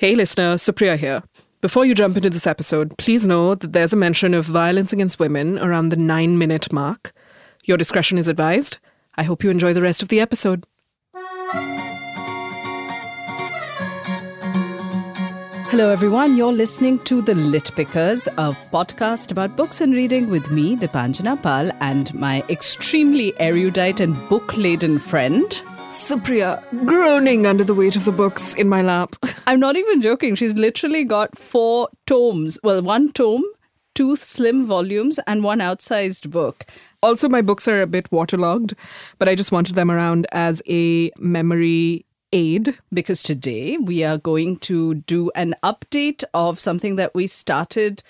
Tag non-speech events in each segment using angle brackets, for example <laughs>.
Hey, listener, Supriya here. Before you jump into this episode, please know that there's a mention of violence against women around the nine minute mark. Your discretion is advised. I hope you enjoy the rest of the episode. Hello, everyone. You're listening to The Lit Pickers, a podcast about books and reading with me, Deepanjana Pal, and my extremely erudite and book laden friend, Supriya, groaning under the weight of the books in my lap. <laughs> I'm not even joking. She's literally got four tomes. Well, one tome, two slim volumes, and one outsized book. Also, my books are a bit waterlogged, but I just wanted them around as a memory aid. Because today we are going to do an update of something that we started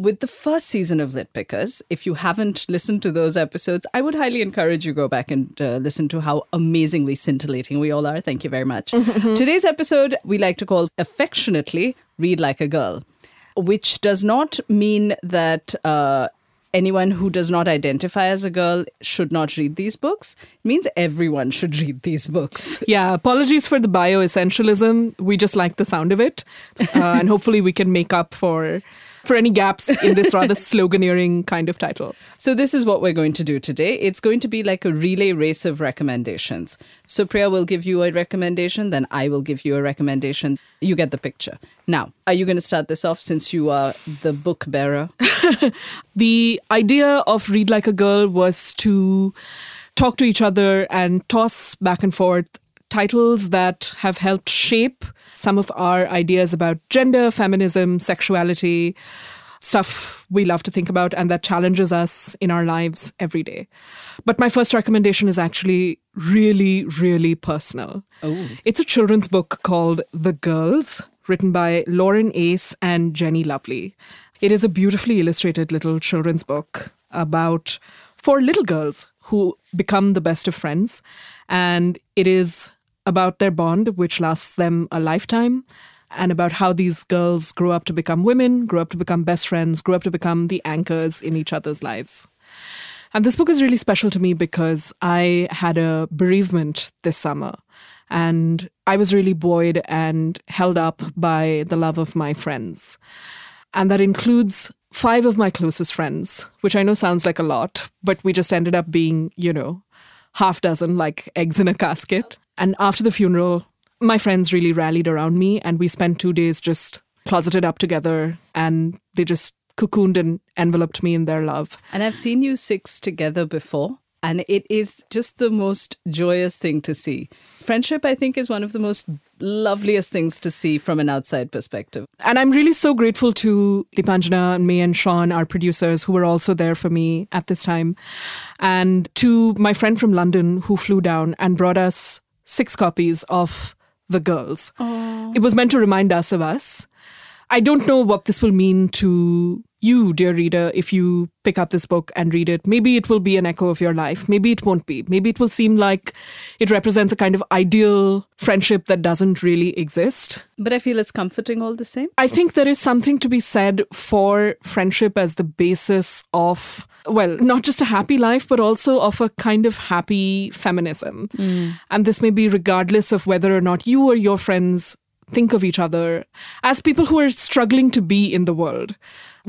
with the first season of Lit Pickers. If you haven't listened to those episodes, I would highly encourage you go back and uh, listen to how amazingly scintillating we all are. Thank you very much. <laughs> Today's episode we like to call affectionately "Read Like a Girl," which does not mean that. Uh, anyone who does not identify as a girl should not read these books. It means everyone should read these books. <laughs> Yeah, apologies for the bioessentialism. We just like the sound of it. <laughs> Uh, and hopefully we can make up for for any gaps in this rather <laughs> sloganeering kind of title. So this is what we're going to do today. It's going to be like a relay race of recommendations. Supriya will give you a recommendation, then I will give you a recommendation. You get the picture. Now, are you going to start this off since you are the book bearer? <laughs> the idea of Read Like a Girl was to talk to each other and toss back and forth titles that have helped shape some of our ideas about gender, feminism, sexuality, stuff we love to think about and that challenges us in our lives every day. But my first recommendation is actually really, really personal. Oh. It's a children's book called The Girls, written by Lauren Ace and Jenny Løvlie. It is a beautifully illustrated little children's book about four little girls who become the best of friends. And it is about their bond, which lasts them a lifetime, and about how these girls grow up to become women, grow up to become best friends, grow up to become the anchors in each other's lives. And this book is really special to me because I had a bereavement this summer. And I was really buoyed and held up by the love of my friends. And that includes five of my closest friends, which I know sounds like a lot, but we just ended up being, you know, half dozen like eggs in a casket. And after the funeral, my friends really rallied around me, and we spent two days just closeted up together, and they just cocooned and enveloped me in their love. And I've seen you six together before. And it is just the most joyous thing to see. Friendship, I think, is one of the most loveliest things to see from an outside perspective. And I'm really so grateful to Deepanjana and Mae and Shaun, our producers, who were also there for me at this time. And to my friend from London who flew down and brought us six copies of The Girls. Aww. It was meant to remind us of us. I don't know what this will mean to you, dear reader, if you pick up this book and read it. Maybe it will be an echo of your life. Maybe it won't be. Maybe it will seem like it represents a kind of ideal friendship that doesn't really exist. But I feel it's comforting all the same. I think there is something to be said for friendship as the basis of, well, not just a happy life, but also of a kind of happy feminism. Mm. And this may be regardless of whether or not you or your friends think of each other as people who are struggling to be in the world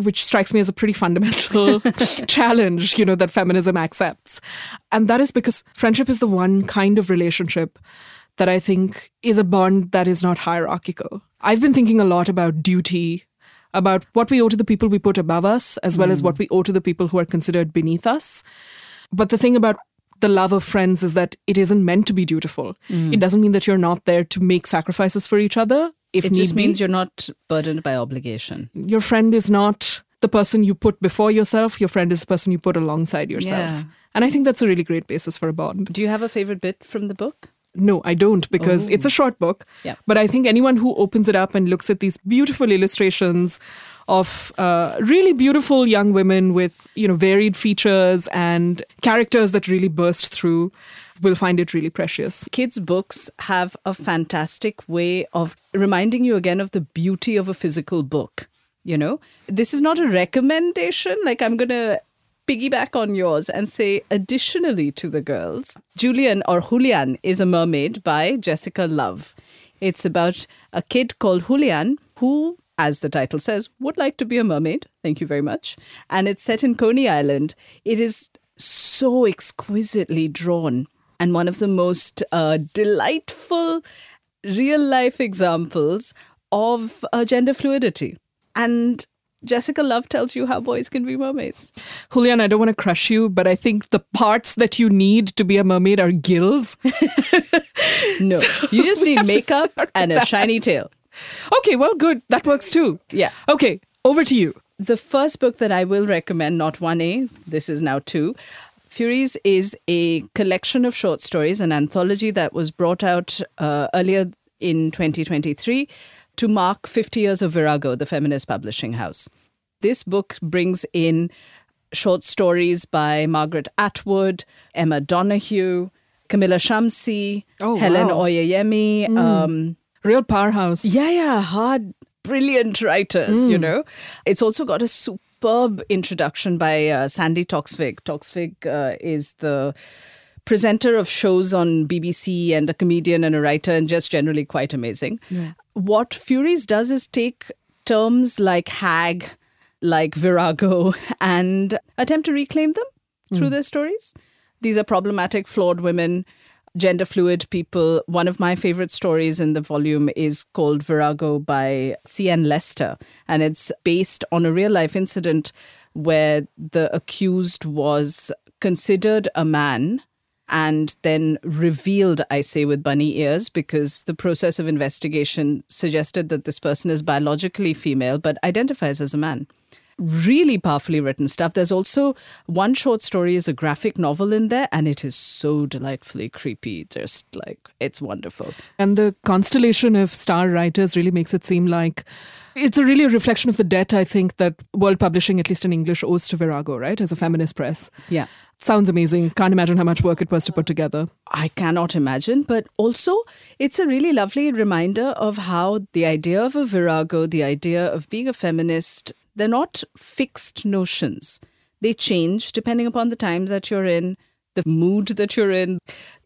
which strikes me as a pretty fundamental <laughs> challenge, you know, that feminism accepts. And that is because friendship is the one kind of relationship that I think is a bond that is not hierarchical. I've been thinking a lot about duty, about what we owe to the people we put above us, as well mm. as what we owe to the people who are considered beneath us. But the thing about the love of friends is that it isn't meant to be dutiful. Mm. It doesn't mean that you're not there to make sacrifices for each other. If it just be. means you're not burdened by obligation. Your friend is not the person you put before yourself. Your friend is the person you put alongside yourself. Yeah. And I think that's a really great basis for a bond. Do you have a favorite bit from the book? No, I don't because Oh. it's a short book. Yeah. But I think anyone who opens it up and looks at these beautiful illustrations of uh, really beautiful young women with you know varied features and characters that really burst through will find it really precious. Kids' books have a fantastic way of reminding you again of the beauty of a physical book. You know, this is not a recommendation. Like, I'm going to piggyback on yours and say, additionally to the girls, Julian or Julian is a mermaid by Jessica Love. It's about a kid called Julian who, as the title says, would like to be a mermaid. Thank you very much. And it's set in Coney Island. It is so exquisitely drawn and one of the most uh, delightful real life examples of uh, gender fluidity. And Jessica Love tells you how boys can be mermaids. Julian, I don't want to crush you, but I think the parts that you need to be a mermaid are gills. <laughs> <laughs> no, so you just need makeup and a that. shiny tail. Okay, well, good. That works too. Yeah. Okay, over to you. The first book that I will recommend, not 1A, this is now 2. Furies is a collection of short stories, an anthology that was brought out uh, earlier in 2023 to mark 50 years of Virago, the feminist publishing house. This book brings in short stories by Margaret Atwood, Emma Donoghue, Kamila Shamsie, oh, Helen wow. Oyeyemi. Mm. Um, Real powerhouse. Yeah, yeah, hard, brilliant writers, mm. you know. It's also got a superb introduction by uh, Sandi Toksvig. Toksvig uh, is the presenter of shows on BBC and a comedian and a writer and just generally quite amazing. Yeah. What Furies does is take terms like hag, like virago, <laughs> and attempt to reclaim them through mm. their stories. These are problematic, flawed women, gender fluid people. One of my favorite stories in the volume is called Virago by C.N. Lester, and it's based on a real life incident where the accused was considered a man and then revealed, I say, with bunny ears, because the process of investigation suggested that this person is biologically female but identifies as a man. Really powerfully written stuff. There's also one short story is a graphic novel in there, and it is so delightfully creepy. Just like it's wonderful. And the constellation of star writers really makes it seem like it's a really a reflection of the debt I think that world publishing, at least in English, owes to Virago, right? As a feminist press. Yeah. Sounds amazing. Can't imagine how much work it was to put together. I cannot imagine, but also it's a really lovely reminder of how the idea of a virago, the idea of being a feminist, they're not fixed notions. They change depending upon the times that you're in, the mood that you're in.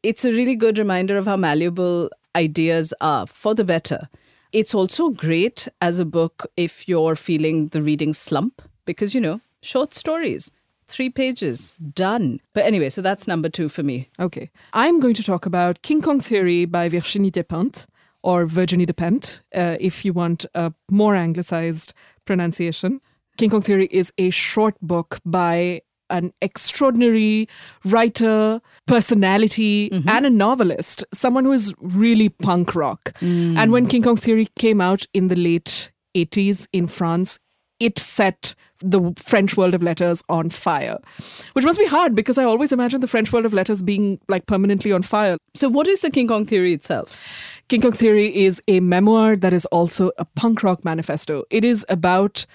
It's a really good reminder of how malleable ideas are for the better. It's also great as a book if you're feeling the reading slump because, you know, short stories Three pages. Done. But anyway, so that's number two for me. Okay. I'm going to talk about King Kong Theory by Virginie Despentes, or Virginie Despentes, uh, if you want a more anglicized pronunciation. King Kong Theory is a short book by an extraordinary writer, personality, mm-hmm. and a novelist, someone who is really punk rock. Mm. And when King Kong Theory came out in the late 80s in France, it set the French world of letters on fire, which must be hard because I always imagine the French world of letters being like permanently on fire. So, what is the King Kong theory itself? King Kong theory is a memoir that is also a punk rock manifesto. It is about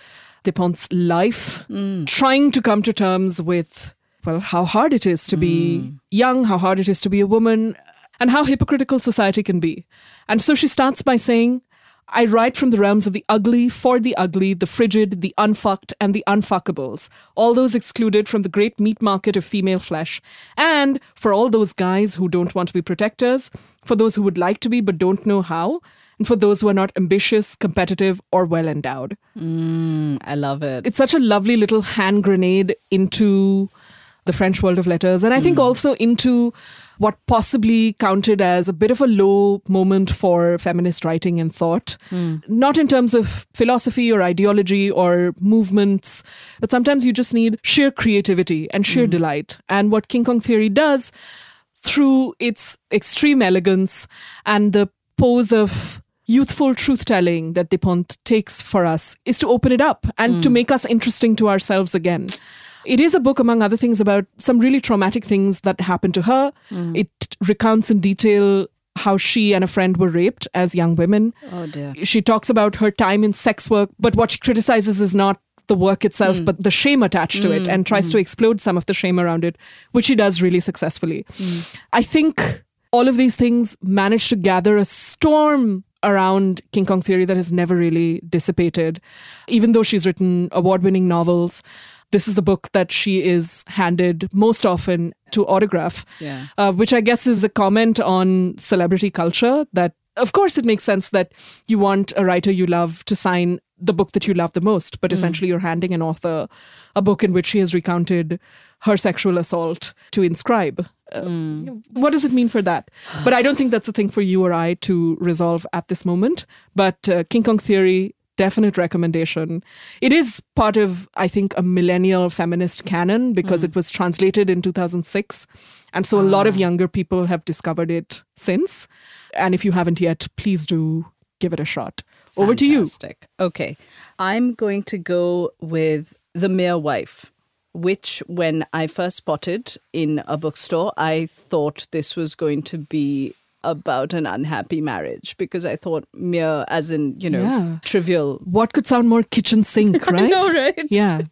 Despentes' life, mm. trying to come to terms with well how hard it is to be mm. young, how hard it is to be a woman, and how hypocritical society can be. And so she starts by saying, I write from the realms of the ugly, for the ugly, the frigid, the unfucked, and the unfuckables, all those excluded from the great meat market of female flesh, and for all those guys who don't want to be protectors, for those who would like to be but don't know how, and for those who are not ambitious, competitive, or well endowed. Mm, I love it. It's such a lovely little hand grenade into the French world of letters, and I think mm. also into what possibly counted as a bit of a low moment for feminist writing and thought. Mm. Not in terms of philosophy or ideology or movements, but sometimes you just need sheer creativity and sheer mm. delight. And what King Kong Theory does through its extreme elegance and the pose of youthful truth telling that Despentes takes for us is to open it up and mm. to hmm. make us interesting to ourselves again. It is a book, among other things, about some really traumatic things that happened to her. Mm. It recounts in detail how she and a friend were raped as young women. Oh dear. She talks about her time in sex work, but what she criticizes is not the work itself, mm. but the shame attached to mm. it and tries mm. to explode some of the shame around it, which she does really successfully. Mm. I think all of these things manage to gather a storm around King Kong theory that has never really dissipated, even though she's written award winning novels this is the book that she is handed most often to autograph, yeah. uh, which I guess is a comment on celebrity culture that of course, it makes sense that you want a writer you love to sign the book that you love the most, but essentially you're handing an author a book in which she has recounted her sexual assault to inscribe. Uh, What does it mean for that? But I don't think that's a thing for you or I to resolve at this moment. But uh, King Kong Theory, definite recommendation. It is part of, I think, a millennial feminist canon because hmm. it was translated in 2006. And so a lot of ah. younger people have discovered it since. And if you haven't yet, please do give it a shot. Over to you. Okay. I'm going to go with The Mere Wife, which, when I first spotted in a bookstore, I thought this was going to be about an unhappy marriage because I thought mere, as in, you know, Yeah. trivial. What could sound more kitchen sink, <laughs> right? know, right? Yeah.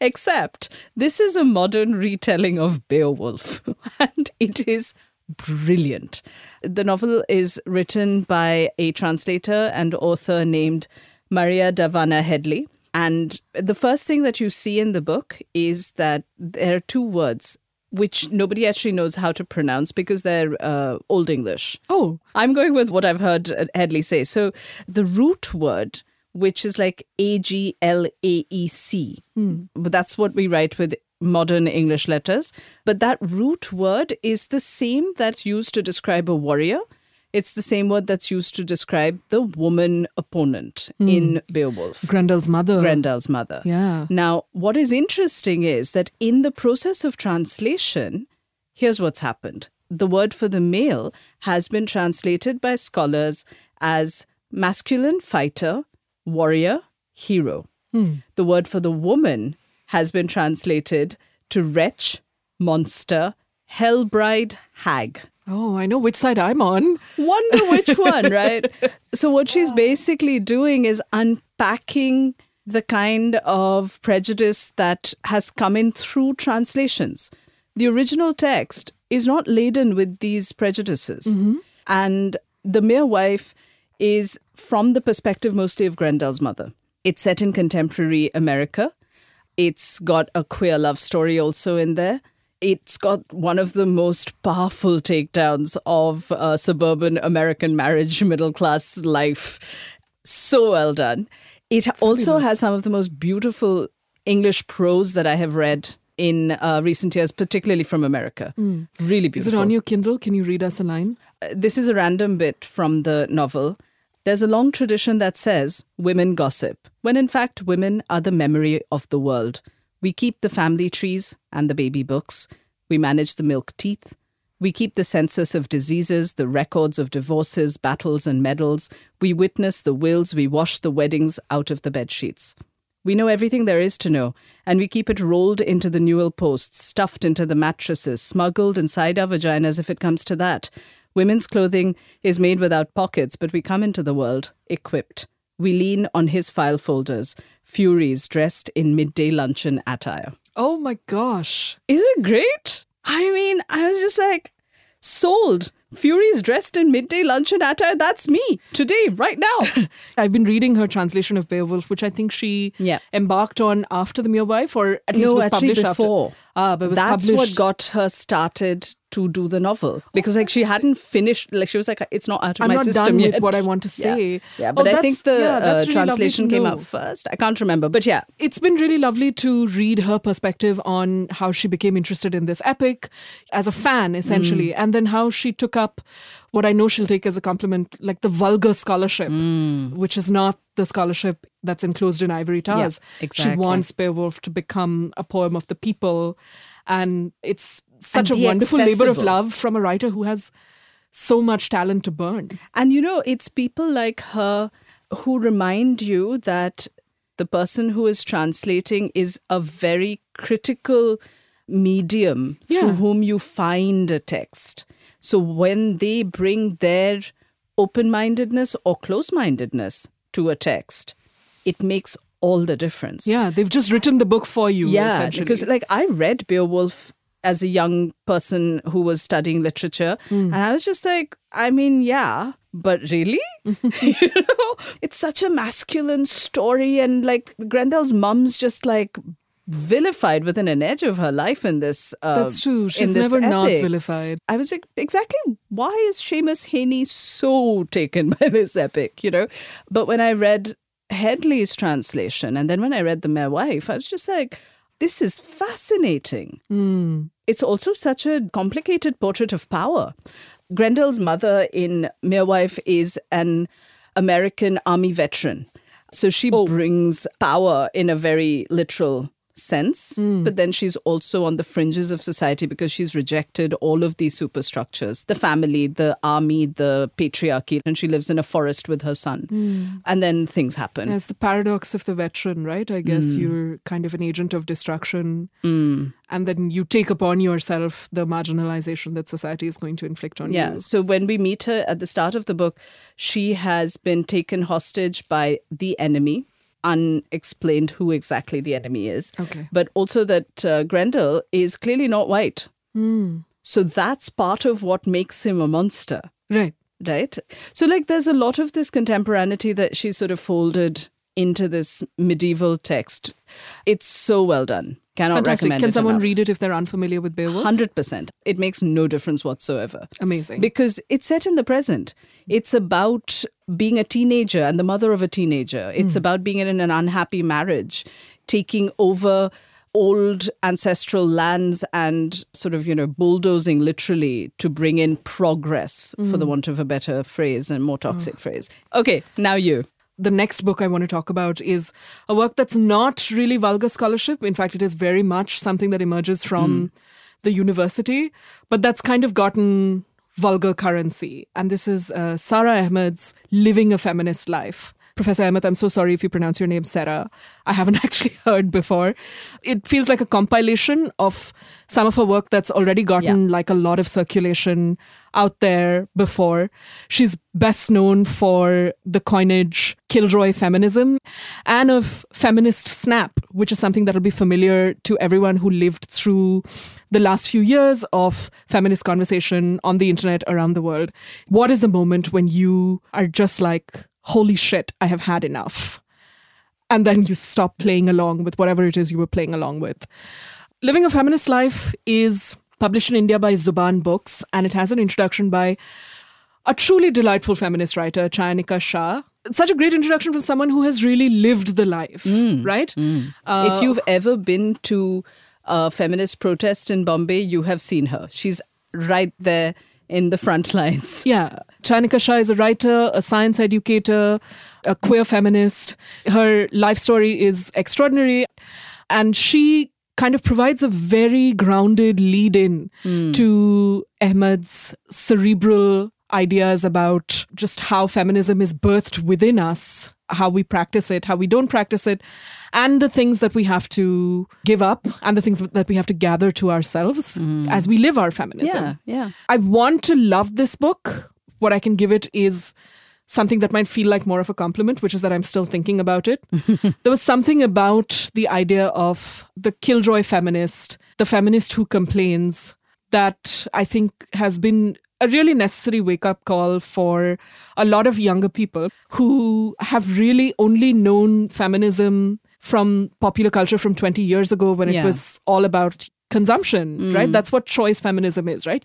Except this is a modern retelling of Beowulf, <laughs> and it is brilliant. The novel is written by a translator and author named Maria Dahvana Headley. And the first thing that you see in the book is that there are two words which nobody actually knows how to pronounce because they're uh, Old English. Oh, I'm going with what I've heard Headley say. So the root word, which is like A G L A E C, but that's what we write with modern English letters. But that root word is the same that's used to describe a warrior. It's the same word that's used to describe the woman opponent in hmm. Beowulf. Grendel's mother. Grendel's mother. Yeah. Now, what is interesting is that in the process of translation, here's what's happened. The word for the male has been translated by scholars as masculine fighter, warrior, hero. Hmm. The word for the woman has been translated to wretch, monster, hell bride, hag. Oh, I know which side I'm on. Wonder which <laughs> one, right? So, what she's basically doing is unpacking the kind of prejudice that has come in through translations. The original text is not laden with these prejudices. Mm-hmm. And The Mere Wife is from the perspective mostly of Grendel's mother. It's set in contemporary America. It's got a queer love story also in there. It's got one of the most powerful takedowns of uh, suburban American marriage, middle class life. So well done. It also has some of the most beautiful English prose that I have read in uh, recent years, particularly from America. Really beautiful. Is it on your Kindle? Can you read us a line? Uh, this is a random bit from the novel. There's a long tradition that says women gossip, when in fact women are the memory of the world. We keep the family trees and the baby books. We manage the milk teeth. We keep the census of diseases, the records of divorces, battles, and medals. We witness the wills. We wash the weddings out of the bed sheets. We know everything there is to know, and we keep it rolled into the newel posts, stuffed into the mattresses, smuggled inside our vaginas if it comes to that. Women's clothing is made without pockets, but we come into the world equipped. We lean on his file folders, furies dressed in midday luncheon attire. Oh my gosh. Isn't it great? I mean, I was just like, sold. Furies dressed in midday luncheon attire. That's me today, right now. <laughs> I've been reading her translation of Beowulf, which I think she Yeah. embarked on after the Mere Wife, or at least no, was published before. after. Ah, but it was That's published. what got her started to do the novel because like she hadn't finished like she was like it's not out of I'm my not system done yet. with what I want to say. Yeah, Oh, but I think the yeah, uh, really translation came out first. I can't remember, but yeah, it's been really lovely to read her perspective on how she became interested in this epic as a fan, essentially, and then how she took up what I know she'll take as a compliment, like the vulgar scholarship, which is not the scholarship that's enclosed in ivory towers. She exactly. wants Beowulf to become a poem of the people, and it's such And a wonderful labor of love from a writer who has so much talent to burn. And you know, it's people like her who remind you that the person who is translating is a very critical medium Yeah. through whom you find a text. So when they bring their open mindedness or close mindedness to a text, it makes all the difference. Yeah, they've just written the book for you. Yeah, essentially. because like I read Beowulf as a young person who was studying literature, Hmm. and I was just like, I mean, yeah, but really, <laughs> <laughs> you know, it's such a masculine story, and like Grendel's mum's just like vilified within an edge of her life in this. Uh, That's true. She's never not vilified. I was like, exactly why is Seamus Heaney so taken <laughs> by this epic, you know? But when I read Headley's translation and then when I read The Mere Wife, I was just like, this is fascinating. It's also such a complicated portrait of power. Grendel's mother in Mere Wife is an American army veteran. So she oh. brings power in a very literal sense, hmm. but then she's also on the fringes of society because she's rejected all of these superstructures the family, the army, the patriarchy, and she lives in a forest with her son. Hmm. And then things happen. It's the paradox of the veteran, right? I guess hmm. you're kind of an agent of destruction, and then you take upon yourself the marginalization that society is going to inflict on Yeah. you. Yeah. So when we meet her at the start of the book, she has been taken hostage by the enemy. Unexplained who exactly the enemy is. Okay. But also that uh, Grendel is clearly not white. So that's part of what makes him a monster, Right. right? So, like, there's a lot of this contemporaneity that she sort of folded into this medieval text. It's so well done. Cannot Fantastic. recommend Can someone enough. read it if they're unfamiliar with Beowulf? 100%. It makes no difference whatsoever. Amazing. Because it's set in the present. It's about being a teenager and the mother of a teenager. It's hmm. about being in an unhappy marriage, taking over old ancestral lands and sort of, you know, bulldozing literally to bring in progress, for the hmm. want of a better phrase and more toxic phrase. Okay, now you. the next book I want to talk about is a work that's not really vulgar scholarship. In fact, it is very much something that emerges from hmm. the university, but that's kind of gotten vulgar currency. And this is uh, Sara Ahmed's Living a Feminist Life. Professor Ahmed, I'm so sorry if you pronounce your name Sarah. I haven't <laughs> actually heard before. It feels like a compilation of some of her work that's already gotten like a lot of circulation out there before. She's best known for the coinage Killjoy feminism and of feminist snap, which is something that'll be familiar to everyone who lived through the last few years of feminist conversation on the internet around the world. What is the moment when you are just like, holy shit, I have had enough? And then you stop playing along with whatever it is you were playing along with. Living a Feminist Life is published in India by Zubaan Books, and it has an introduction by a truly delightful feminist writer, Chayanika Shah. It's such a great introduction from someone who has really lived the life, right? Uh, if you've ever been to a feminist protest in Bombay, you have seen her. She's right there in the front <laughs> lines. Yeah. Chayanika Shah is a writer, a science educator, a queer feminist. Her life story is extraordinary. And she kind of provides a very grounded lead in hmm. to Ahmed's cerebral ideas about just how feminism is birthed within us, how we practice it, how we don't practice it, and the things that we have to give up and the things that we have to gather to ourselves mm. as we live our feminism. Yeah, yeah. I want to love this book. What I can give it is something that might feel like more of a compliment, which is that I'm still thinking about it. <laughs> there was something about the idea of the killjoy feminist, the feminist who complains, that I think has been a really necessary wake up call for a lot of younger people who have really only known feminism from popular culture from 20 years ago when it was all about consumption, mm. right? That's what choice feminism is, right?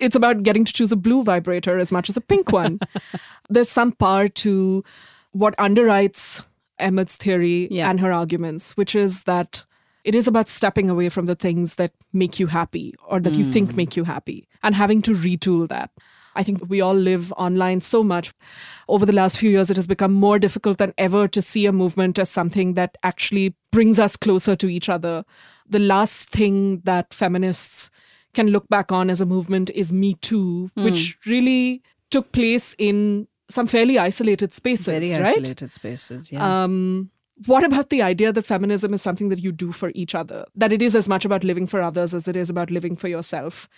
It's about getting to choose a blue vibrator as much as a pink one. <laughs> There's some part to what underwrites Ahmed's theory Yeah. and her arguments, which is that it is about stepping away from the things that make you happy or that you think make you happy and having to retool that. I think we all live online so much. Over the last few years, it has become more difficult than ever to see a movement as something that actually brings us closer to each other. The last thing that feminists can look back on as a movement is Me Too, which really took place in some fairly isolated spaces, Very right? isolated spaces. Yeah. Um, what about the idea that feminism is something that you do for each other? That it is as much about living for others as it is about living for yourself?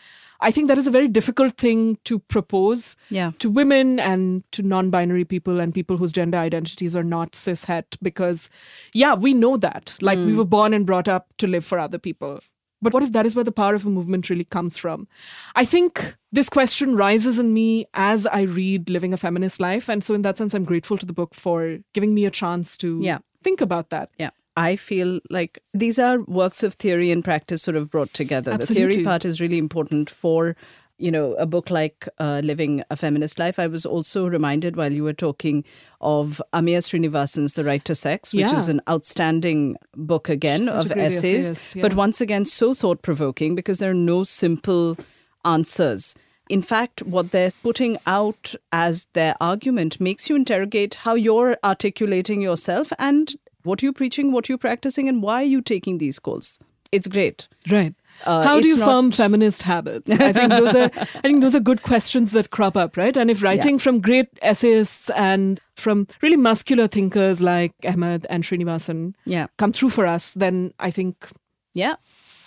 I think that is a very difficult thing to propose Yeah. to women and to non binary people and people whose gender identities are not cis het because, yeah, we know that. Like we hmm. were born and brought up to live for other people. But what if that is where the power of a movement really comes from? I think this question rises in me as I read Living a Feminist Life. And so, in that sense, I'm grateful to the book for giving me a chance to Yeah. Think about that. Yeah. I feel like these are works of theory and practice sort of brought together. The theory part is really important for you know a book like uh, living a feminist life i was also reminded while you were talking of amia srinivasan's the right to sex which Yeah. is an outstanding book again of essays essayist, but once again so thought provoking because there are no simple answers in fact what they're putting out as their argument makes you interrogate how you're articulating yourself and what you're preaching what you're practicing and why are you taking these calls it's great Right. Uh, How do you not- form feminist habits? I think those are I think those are good questions that crop up, right? And if writing from great essayists and from really muscular thinkers like Ahmed and Srinivasan yeah come through for us, then I think yeah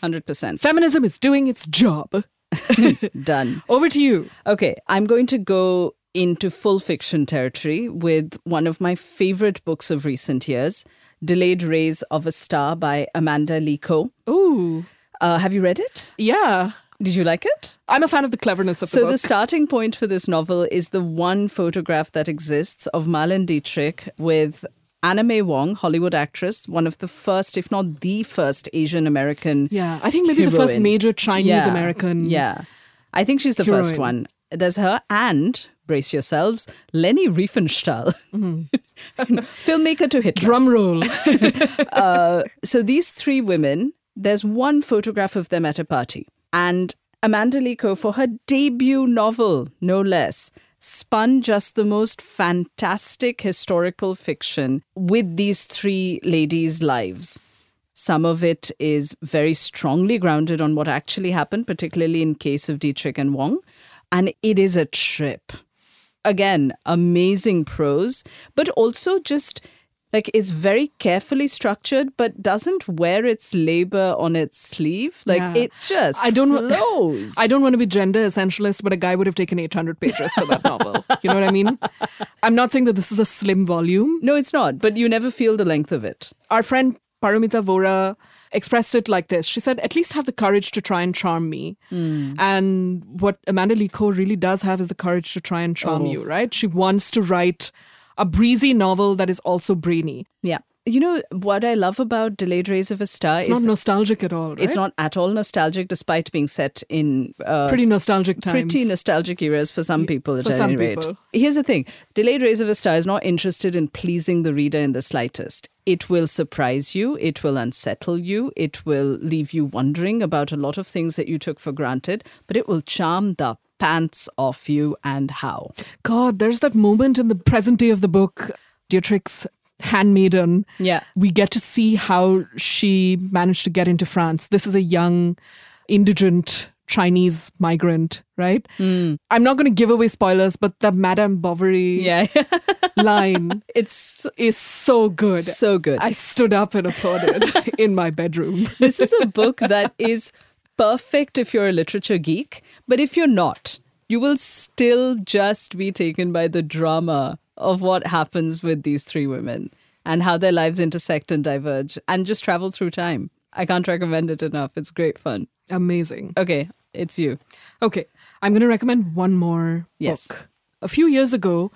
100% feminism is doing its job. <laughs> done Over to you. Okay, I'm going to go into full fiction territory with one of my favorite books of recent years, Delayed Rays of a Star by Amanda Lee Koe. Ooh. Uh, have you read it? Yeah. Did you like it? I'm a fan of the cleverness of the So the starting point for this novel is the one photograph that exists of Marlene Dietrich with Anna May Wong, Hollywood actress, one of the first, if not the first, Asian American. yeah, I think maybe the first major Chinese Yeah, American. Yeah. I think she's the first one. There's her and, brace yourselves, Leni Riefenstahl, <laughs> filmmaker to Hitler. Drum roll. <laughs> Uh, so these three women, there's one photograph of them at a party. And Amanda Lee Koe, for her debut novel, no less, spun just the most fantastic historical fiction with these three ladies' lives. Some of it is very strongly grounded on what actually happened, particularly in case of Dietrich and Wong. And it is a trip. Again, amazing prose, but also just like it's very carefully structured, but doesn't wear its labor on its sleeve. Like Yeah. it just I don't <laughs> flows. I don't want to be gender essentialist, but a guy would have taken 800 pages for that novel. <laughs> You know what I mean? I'm not saying that this is a slim volume. No, it's not. But you never feel the length of it. Our friend Paromita Vohra expressed it like this. She said, at least have the courage to try and charm me. Hmm. And what Amanda Lee really does have is the courage to try and charm Oh. you, right? She wants to write a breezy novel that is also brainy. Yeah. You know what I love about Delayed Rays of a Star It's is not nostalgic at all, right? it's not at all nostalgic, despite being set in uh, pretty nostalgic times. pretty nostalgic eras for some people at for some any rate. people. Here's the thing Delayed Rays of a Star is not interested in pleasing the reader in the slightest. It will surprise you, it will unsettle you, it will leave you wondering about a lot of things that you took for granted, but it will charm the pants off you and how. God, there's that moment in the present day of the book, Dietrich's handmaiden. Yeah. We get to see how she managed to get into France. This is a young, indigent Chinese migrant, right? Hmm. I'm not going to give away spoilers, but the Madame Bovary Yeah. <laughs> line it's is so good. so good. I stood up and applauded <laughs> in my bedroom. this is a book that is perfect if you're a literature geek, but if you're not, you will still just be taken by the drama of what happens with these three women and how their lives intersect and diverge and just travel through time. I can't recommend it enough. It's great fun. Amazing. Okay, it's you. Okay, I'm going to recommend one more Yes. book. A few years ago,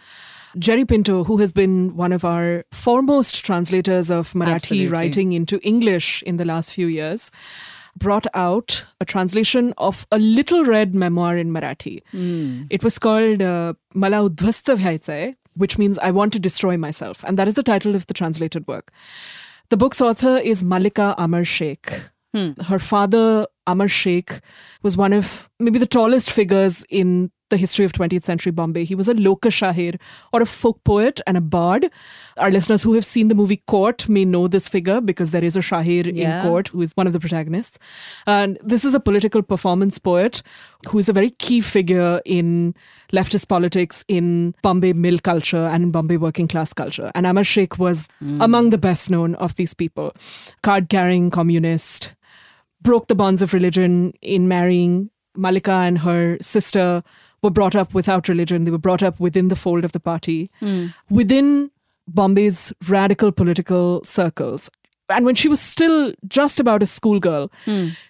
Jerry Pinto, who has been one of our foremost translators of Marathi Absolutely. writing into English in the last few years, brought out a translation of a little read memoir in Marathi. It was called uh, Mala Vyaytsay, which means I want to destroy myself. And that is the title of the translated work. The book's author is Malika Amar Sheikh. Her father, Amar Sheikh, was one of maybe the tallest figures in the history of 20th century Bombay. He was a loka shahir or a folk poet and a bard. Our listeners who have seen the movie Court may know this figure because there is a shahir Yeah. in Court who is one of the protagonists. And this is a political performance poet who is a very key figure in leftist politics in Bombay mill culture and in Bombay working class culture. And Amar Sheikh was hmm. among the best known of these people. Card carrying communist, broke the bonds of religion in marrying. Malika and her sister were brought up without religion. They were brought up within the fold of the party, within Bombay's radical political circles. And when she was still just about a schoolgirl,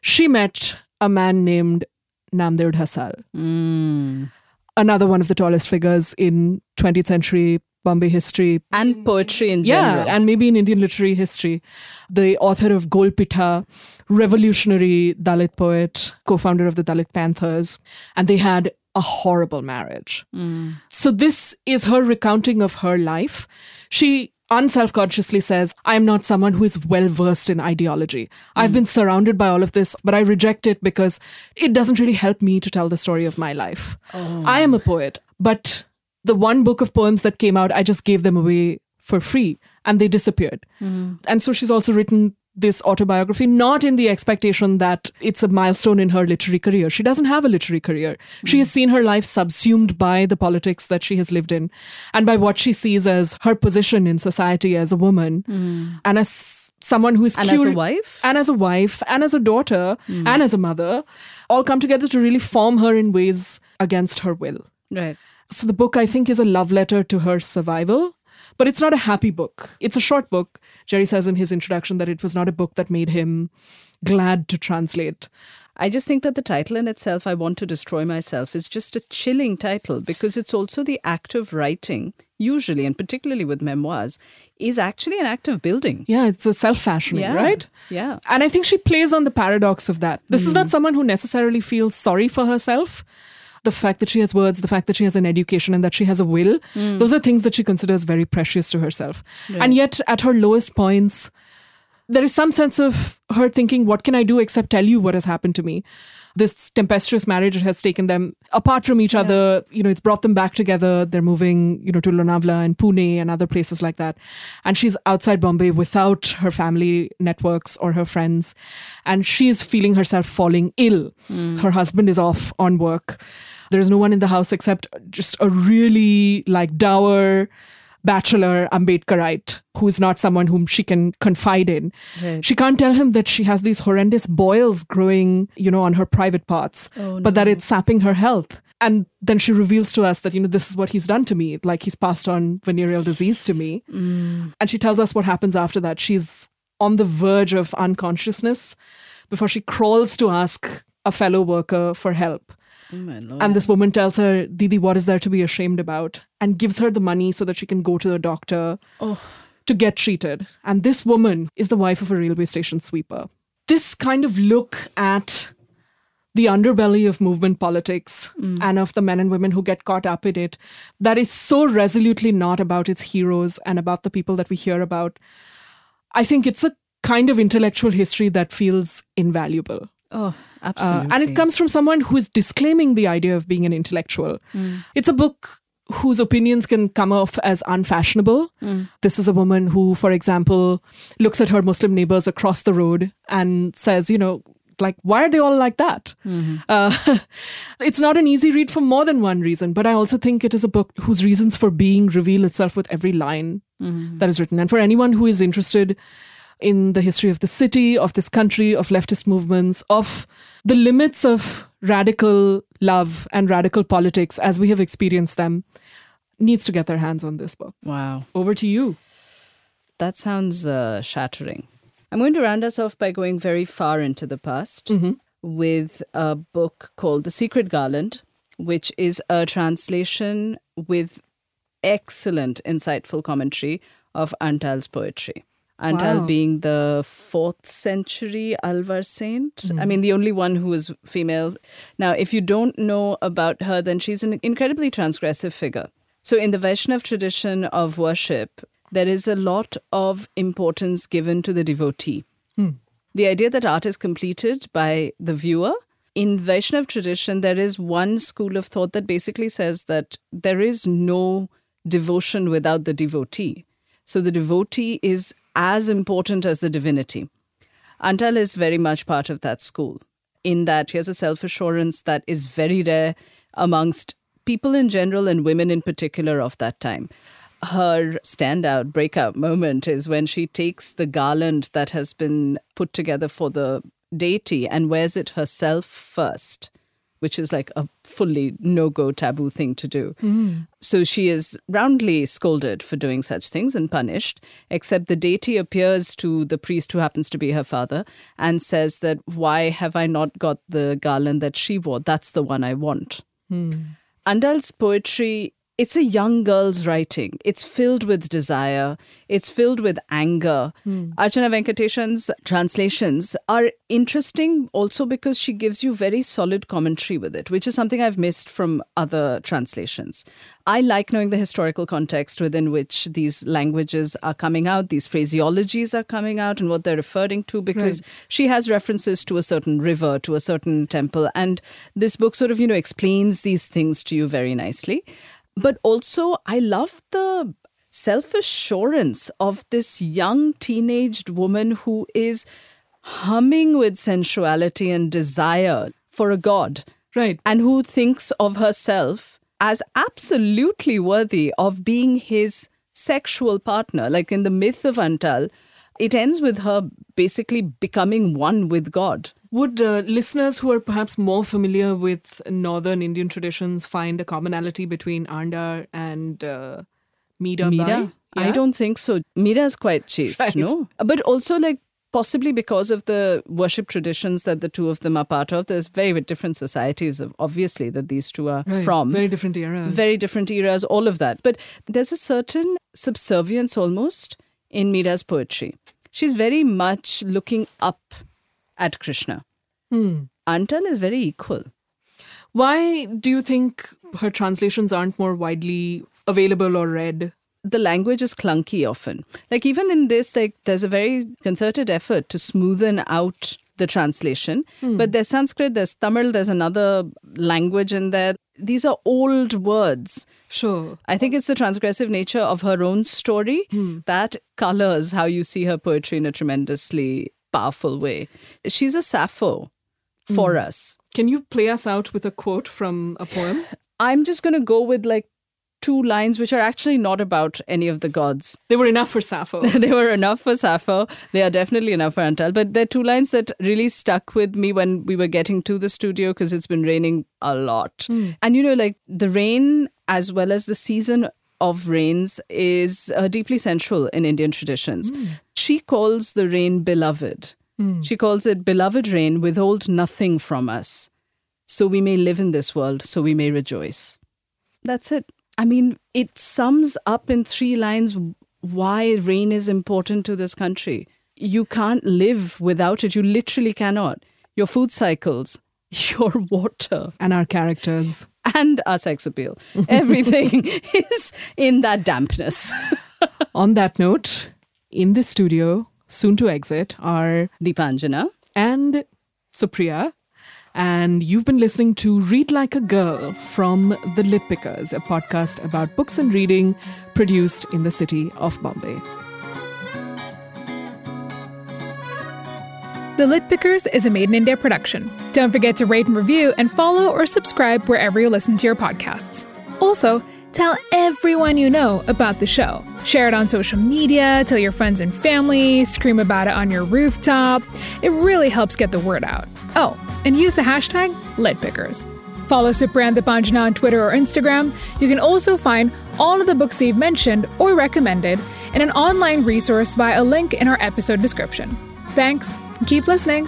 she met a man named Namdev Dhasal, another one of the tallest figures in 20th century Bombay history. And poetry in general. Yeah, and maybe in Indian literary history. The author of Gol Pitha, revolutionary Dalit poet, co founder of the Dalit Panthers. And they had a horrible marriage. Hmm. So, this is her recounting of her life. She unself consciously says, I am not someone who is well versed in ideology. I've hmm. been surrounded by all of this, but I reject it because it doesn't really help me to tell the story of my life. Oh. I am a poet, but the one book of poems that came out, I just gave them away for free and they disappeared. Hmm. And so she's also written this autobiography, not in the expectation that it's a milestone in her literary career. She doesn't have a literary career. She has seen her life subsumed by the politics that she has lived in and by what she sees as her position in society as a woman mm. and as someone who is And as a wife? and as a wife and as a daughter mm. and as a mother all come together to really form her in ways against her will. Right. So the book, I think, is a love letter to her survival, but it's not a happy book. It's a short book. Jerry says in his introduction that it was not a book that made him glad to translate. I just think that the title in itself, I Want to Destroy Myself, is just a chilling title because it's also the act of writing, usually and particularly with memoirs, is actually an act of building. Yeah, it's a self fashioning, Yeah. right? Yeah. And I think she plays on the paradox of that. This is hmm. not someone who necessarily feels sorry for herself. The fact that she has words, the fact that she has an education, and that she has a will, hmm. those are things that she considers very precious to herself. And yet, at her lowest points, there is some sense of her thinking, What can I do except tell you what has happened to me? This tempestuous marriage has taken them apart from each other. You know, it's brought them back together. They're moving, you know, to Lonavla and Pune and other places like that. And she's outside Bombay without her family networks or her friends. And she's feeling herself falling ill. Hmm. Her husband is off on work. There's no one in the house except just a really like dour bachelor Ambedkarite who is not someone whom she can confide in. Right. She can't tell him that she has these horrendous boils growing, you know, on her private parts, oh, but that it's sapping her health. And then she reveals to us that, you know, this is what he's done to me. Like he's passed on venereal disease to me. Mm. And she tells us what happens after that. She's on the verge of unconsciousness before she crawls to ask a fellow worker for help. Oh. And this woman tells her, Didi, what is there to be ashamed about? And gives her the money so that she can go to the doctor oh. to get treated. And this woman is the wife of a railway station sweeper. This kind of look at the underbelly of movement politics hmm. and of the men and women who get caught up in it that is so resolutely not about its heroes and about the people that we hear about. I think it's a kind of intellectual history that feels invaluable. Oh, Uh, absolutely. and it comes from someone who is disclaiming the idea of being an intellectual. It's a book whose opinions can come off as unfashionable. This is a woman who, for example, looks at her Muslim neighbors across the road and says, you know, like, why are they all like that? Uh, <laughs> it's not an easy read for more than one reason, but I also think it is a book whose reasons for being reveal itself with every line that is written. And for anyone who is interested in the history of the city, of this country, of leftist movements, of the limits of radical love and radical politics as we have experienced them, needs to get their hands on this book. wow. Over to you. That sounds uh, shattering. I'm going to round us off by going very far into the past with a book called The Secret Garland, which is a translation with excellent, insightful commentary of Andal's poetry. Andal Wow. being the fourth century Alvar saint. I hmm. mean, the only one who was female. Now, if you don't know about her, then she's an incredibly transgressive figure. So, in the Vaishnav tradition of worship, there is a lot of importance given to the devotee. Hmm. The idea that art is completed by the viewer. In Vaishnav tradition, there is one school of thought that basically says that there is no devotion without the devotee. So the devotee is as important as the divinity. Andal is very much part of that school, in that she has a self assurance that is very rare amongst people in general and women in particular of that time. Her standout breakout moment is when she takes the garland that has been put together for the deity and wears it herself first, which is like a fully no go taboo thing to do. Mm. So she is roundly scolded for doing such things and punished, except the deity appears to the priest who happens to be her father and says that, Why have I not got the garland that she wore? That's the one I want. Hmm. Andal's poetry it's a young girl's writing. It's filled with desire. It's filled with anger. Hmm. Archana Venkatesan's translations are interesting also because she gives you very solid commentary with it, which is something I've missed from other translations. I like knowing the historical context within which these languages are coming out, these phraseologies are coming out, and what they're referring to because she has references to a certain river, to a certain temple. And this book sort of, you know, explains these things to you very nicely. But also, I love the self assurance of this young teenaged woman who is humming with sensuality and desire for a god Right. and who thinks of herself as absolutely worthy of being his sexual partner. Like in the myth of Andal, it ends with her basically becoming one with God. Would uh, listeners who are perhaps more familiar with northern Indian traditions find a commonality between Andal and uh, Meera? Mira? Bai? I don't think so. Mira is quite chaste, <laughs> Right. no? But also, like, possibly because of the worship traditions that the two of them are part of. There's very different societies, obviously, that these two are Right. from. Very different eras. very different eras, all of that. But there's a certain subservience almost in Mira's poetry. She's very much looking up at Krishna. Hmm. Andal is very equal. Why do you think her translations aren't more widely available or read? The language is clunky often. Like even in this, like there's a very concerted effort to smoothen out the translation. But there's Sanskrit, there's Tamil, there's another language in there. These are old words. Sure. I think it's the transgressive nature of her own story that colors how you see her poetry in a tremendously powerful way. She's a Sappho for mm. us. Can you play us out with a quote from a poem? <sighs> I'm just going to go with like two lines which are actually not about any of the gods. They were enough for Sappho. <laughs> they were enough for Sappho. They are definitely enough for Andal. But they're two lines that really stuck with me when we were getting to the studio because it's been raining a lot. Hmm. And you know, like the rain as well as the season of rains is uh, deeply central in Indian traditions. Hmm. She calls the rain beloved. Hmm. She calls it beloved rain, withhold nothing from us, so we may live in this world, so we may rejoice. That's it. I mean, it sums up in three lines why rain is important to this country. You can't live without it. You literally cannot. Your food cycles, <laughs> your water, and our characters. and our sex appeal. Everything <laughs> is in that dampness. On that note, in the studio, soon to exit, are Deepanjana. and Supriya. And you've been listening to Read Like a Girl from The Lit Pickers, a podcast about books and reading produced in the city of Bombay. The Lit Pickers is a Maed in India production. Don't forget to rate and review and follow or subscribe wherever you listen to your podcasts. Also, tell everyone you know about the show. Share it on social media, tell your friends and family, scream about it on your rooftop. It really helps get the word out. Oh, and use the hashtag LitPickers. Follow Supriya Panjana on Twitter or Instagram. You can also find all of the books they've mentioned or recommended in an online resource via a link in our episode description. Thanks. Keep listening.